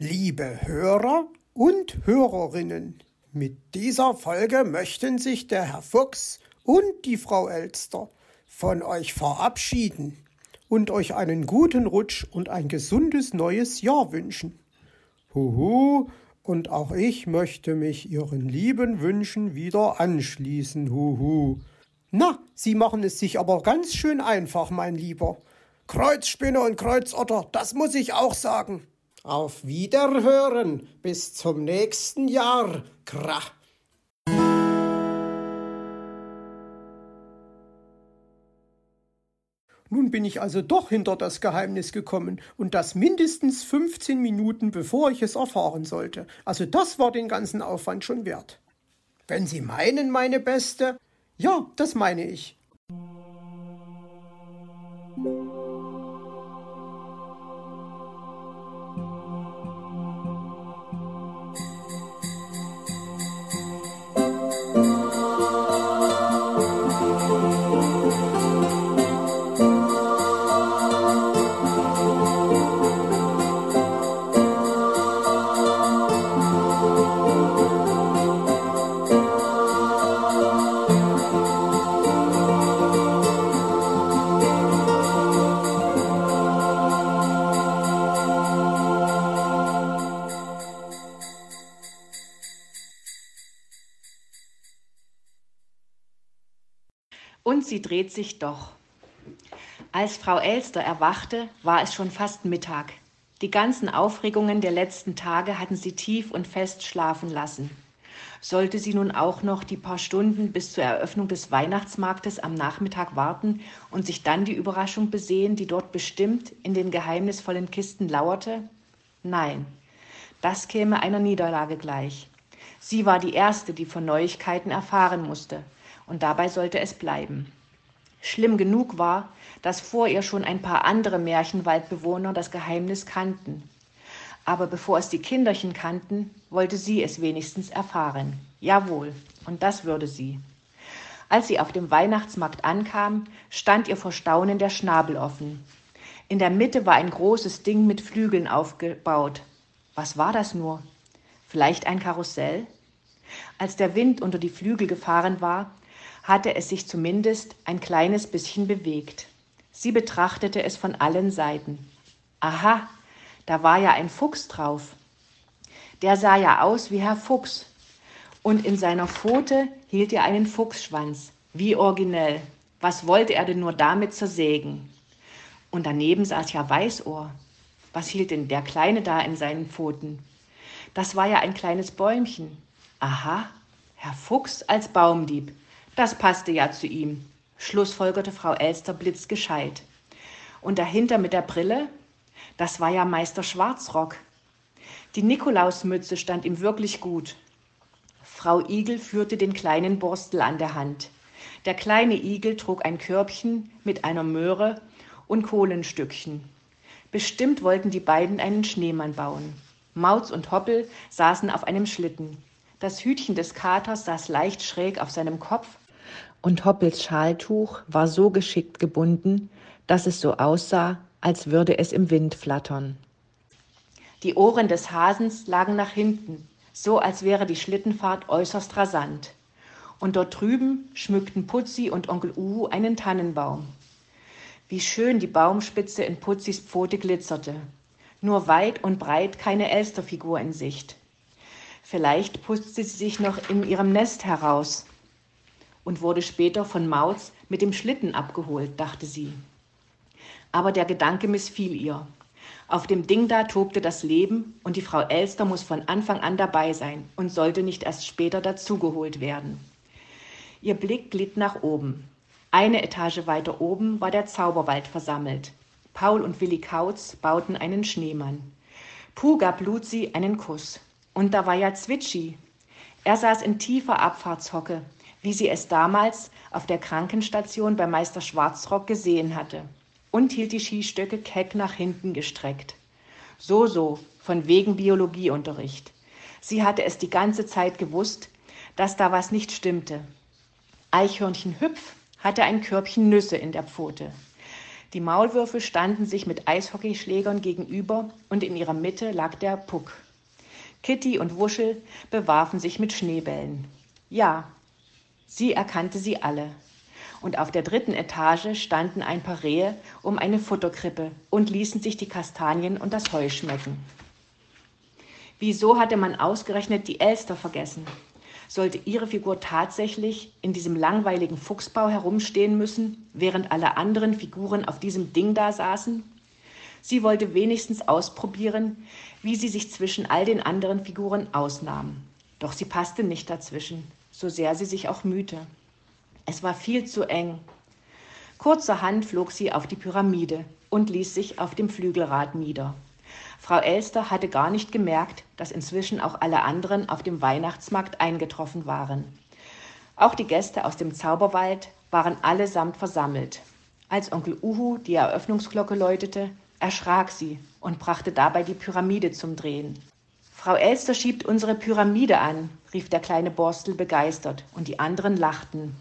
Liebe Hörer und Hörerinnen, mit dieser Folge möchten sich der Herr Fuchs und die Frau Elster von euch verabschieden und euch einen guten Rutsch und ein gesundes neues Jahr wünschen. Huhu, und auch ich möchte mich ihren lieben Wünschen wieder anschließen, huhu. Na, Sie machen es sich aber ganz schön einfach, mein Lieber. Kreuzspinne und Kreuzotter, das muss ich auch sagen. Auf Wiederhören. Bis zum nächsten Jahr. Krach. Nun bin ich also doch hinter das Geheimnis gekommen und das mindestens 15 Minuten bevor ich es erfahren sollte. Also das war den ganzen Aufwand schon wert. Wenn Sie meinen, meine Beste, ja, das meine ich. Und sie dreht sich doch. Als Frau Elster erwachte, war es schon fast Mittag. Die ganzen Aufregungen der letzten Tage hatten sie tief und fest schlafen lassen. Sollte sie nun auch noch die paar Stunden bis zur Eröffnung des Weihnachtsmarktes am Nachmittag warten und sich dann die Überraschung besehen, die dort bestimmt in den geheimnisvollen Kisten lauerte? Nein, das käme einer Niederlage gleich. Sie war die Erste, die von Neuigkeiten erfahren musste und dabei sollte es bleiben. Schlimm genug war, dass vor ihr schon ein paar andere Märchenwaldbewohner das Geheimnis kannten. Aber bevor es die Kinderchen kannten, wollte sie es wenigstens erfahren. Jawohl, und das würde sie. Als sie auf dem Weihnachtsmarkt ankam, stand ihr vor Staunen der Schnabel offen. In der Mitte war ein großes Ding mit Flügeln aufgebaut. Was war das nur? Vielleicht ein Karussell? Als der Wind unter die Flügel gefahren war, hatte es sich zumindest ein kleines bisschen bewegt. Sie betrachtete es von allen Seiten. Aha, da war ja ein Fuchs drauf. Der sah ja aus wie Herr Fuchs. Und in seiner Pfote hielt er einen Fuchsschwanz. Wie originell. Was wollte er denn nur damit zersägen? Und daneben saß ja Weißohr. Was hielt denn der Kleine da in seinen Pfoten? Das war ja ein kleines Bäumchen. Aha, Herr Fuchs als Baumdieb. Das passte ja zu ihm, schlussfolgerte Frau Elster blitzgescheit. Und dahinter mit der Brille? Das war ja Meister Schwarzrock. Die Nikolausmütze stand ihm wirklich gut. Frau Igel führte den kleinen Borstel an der Hand. Der kleine Igel trug ein Körbchen mit einer Möhre und Kohlenstückchen. Bestimmt wollten die beiden einen Schneemann bauen. Mauz und Hoppel saßen auf einem Schlitten. Das Hütchen des Katers saß leicht schräg auf seinem Kopf und Hoppels Schaltuch war so geschickt gebunden, dass es so aussah, als würde es im Wind flattern. Die Ohren des Hasens lagen nach hinten, so als wäre die Schlittenfahrt äußerst rasant. Und dort drüben schmückten Putzi und Onkel Uhu einen Tannenbaum. Wie schön die Baumspitze in Putzis Pfote glitzerte. Nur weit und breit keine Elsterfigur in Sicht. Vielleicht putzte sie sich noch in ihrem Nest heraus und wurde später von Mauz mit dem Schlitten abgeholt, dachte sie. Aber der Gedanke missfiel ihr. Auf dem Ding da tobte das Leben und die Frau Elster muss von Anfang an dabei sein und sollte nicht erst später dazugeholt werden. Ihr Blick glitt nach oben. Eine Etage weiter oben war der Zauberwald versammelt. Paul und Willi Kautz bauten einen Schneemann. Puh gab Luzi einen Kuss. Und da war ja Zwitschi. Er saß in tiefer Abfahrtshocke, wie sie es damals auf der Krankenstation bei Meister Schwarzrock gesehen hatte, und hielt die Skistöcke keck nach hinten gestreckt. So, so, von wegen Biologieunterricht. Sie hatte es die ganze Zeit gewusst, dass da was nicht stimmte. Eichhörnchen Hüpf hatte ein Körbchen Nüsse in der Pfote. Die Maulwürfe standen sich mit Eishockeyschlägern gegenüber und in ihrer Mitte lag der Puck. Kitty und Wuschel bewarfen sich mit Schneebällen. Ja, sie erkannte sie alle. Und auf der dritten Etage standen ein paar Rehe um eine Futterkrippe und ließen sich die Kastanien und das Heu schmecken. Wieso hatte man ausgerechnet die Elster vergessen? Sollte ihre Figur tatsächlich in diesem langweiligen Fuchsbau herumstehen müssen, während alle anderen Figuren auf diesem Ding da saßen? Sie wollte wenigstens ausprobieren, wie sie sich zwischen all den anderen Figuren ausnahm. Doch sie passte nicht dazwischen, so sehr sie sich auch mühte. Es war viel zu eng. Kurzerhand flog sie auf die Pyramide und ließ sich auf dem Flügelrad nieder. Frau Elster hatte gar nicht gemerkt, dass inzwischen auch alle anderen auf dem Weihnachtsmarkt eingetroffen waren. Auch die Gäste aus dem Zauberwald waren allesamt versammelt. Als Onkel Uhu die Eröffnungsglocke läutete, erschrak sie und brachte dabei die Pyramide zum Drehen. Frau Elster schiebt unsere Pyramide an, rief der kleine Borstel begeistert, und die anderen lachten.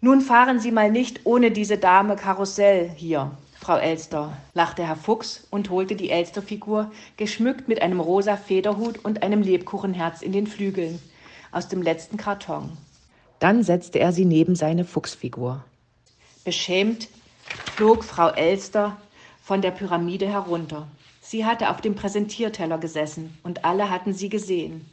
Nun fahren Sie mal nicht ohne diese Dame Karussell hier, Frau Elster, lachte Herr Fuchs und holte die Elsterfigur, geschmückt mit einem rosa Federhut und einem Lebkuchenherz in den Flügeln, aus dem letzten Karton. Dann setzte er sie neben seine Fuchsfigur. Beschämt flog Frau Elster von der Pyramide herunter. Sie hatte auf dem Präsentierteller gesessen und alle hatten sie gesehen.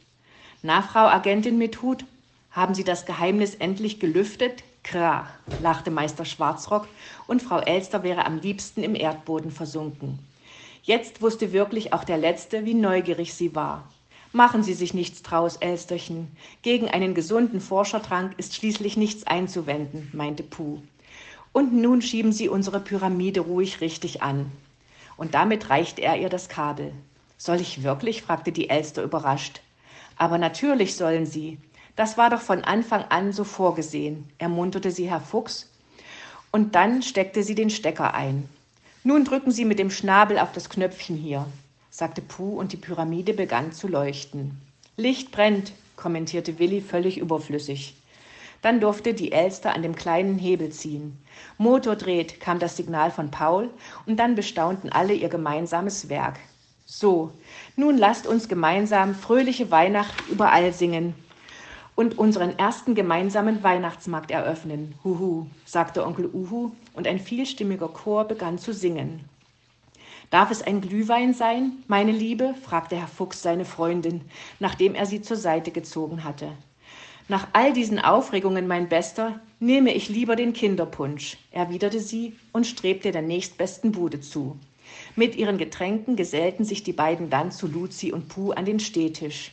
Na, Frau Agentin mit Hut, haben Sie das Geheimnis endlich gelüftet? Krach, lachte Meister Schwarzrock, und Frau Elster wäre am liebsten im Erdboden versunken. Jetzt wusste wirklich auch der Letzte, wie neugierig sie war. Machen Sie sich nichts draus, Elsterchen. Gegen einen gesunden Forschertrank ist schließlich nichts einzuwenden, meinte Puh. Und nun schieben Sie unsere Pyramide ruhig richtig an. Und damit reichte er ihr das Kabel. Soll ich wirklich? fragte die Elster überrascht. Aber natürlich sollen Sie. Das war doch von Anfang an so vorgesehen, ermunterte sie Herr Fuchs, und dann steckte sie den Stecker ein. Nun drücken Sie mit dem Schnabel auf das Knöpfchen hier, sagte Puh, und die Pyramide begann zu leuchten. Licht brennt, kommentierte Willi völlig überflüssig. Dann durfte die Elster an dem kleinen Hebel ziehen. Motor dreht, kam das Signal von Paul, und dann bestaunten alle ihr gemeinsames Werk. So, nun lasst uns gemeinsam fröhliche Weihnacht überall singen, und unseren ersten gemeinsamen Weihnachtsmarkt eröffnen. Huhu, sagte Onkel Uhu, und ein vielstimmiger Chor begann zu singen. Darf es ein Glühwein sein, meine Liebe? fragte Herr Fuchs seine Freundin, nachdem er sie zur Seite gezogen hatte. Nach all diesen Aufregungen, mein Bester, nehme ich lieber den Kinderpunsch, erwiderte sie und strebte der nächstbesten Bude zu. Mit ihren Getränken gesellten sich die beiden dann zu Luzi und Puh an den Stehtisch.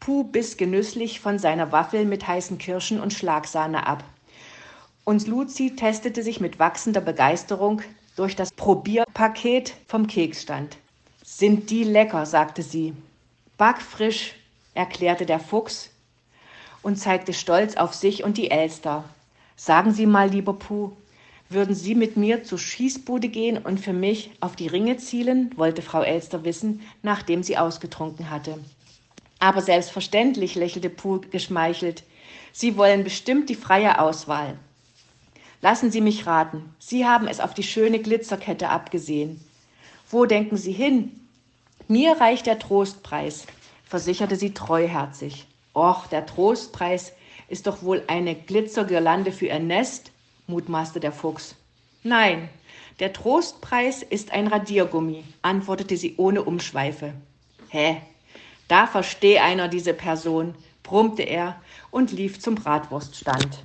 Puh biss genüsslich von seiner Waffel mit heißen Kirschen und Schlagsahne ab. Und Luzi testete sich mit wachsender Begeisterung durch das Probierpaket vom Keksstand. Sind die lecker, sagte sie. Backfrisch, erklärte der Fuchs und zeigte stolz auf sich und die Elster. Sagen Sie mal, lieber Puh, würden Sie mit mir zur Schießbude gehen und für mich auf die Ringe zielen? wollte Frau Elster wissen, nachdem sie ausgetrunken hatte. Aber selbstverständlich, lächelte Pooh geschmeichelt. Sie wollen bestimmt die freie Auswahl. Lassen Sie mich raten, Sie haben es auf die schöne Glitzerkette abgesehen. Wo denken Sie hin? Mir reicht der Trostpreis, versicherte sie treuherzig. Och, der Trostpreis ist doch wohl eine Glitzergirlande für Ihr Nest, mutmaßte der Fuchs. Nein, der Trostpreis ist ein Radiergummi, antwortete sie ohne Umschweife. Hä? Da versteh einer diese Person, brummte er und lief zum Bratwurststand.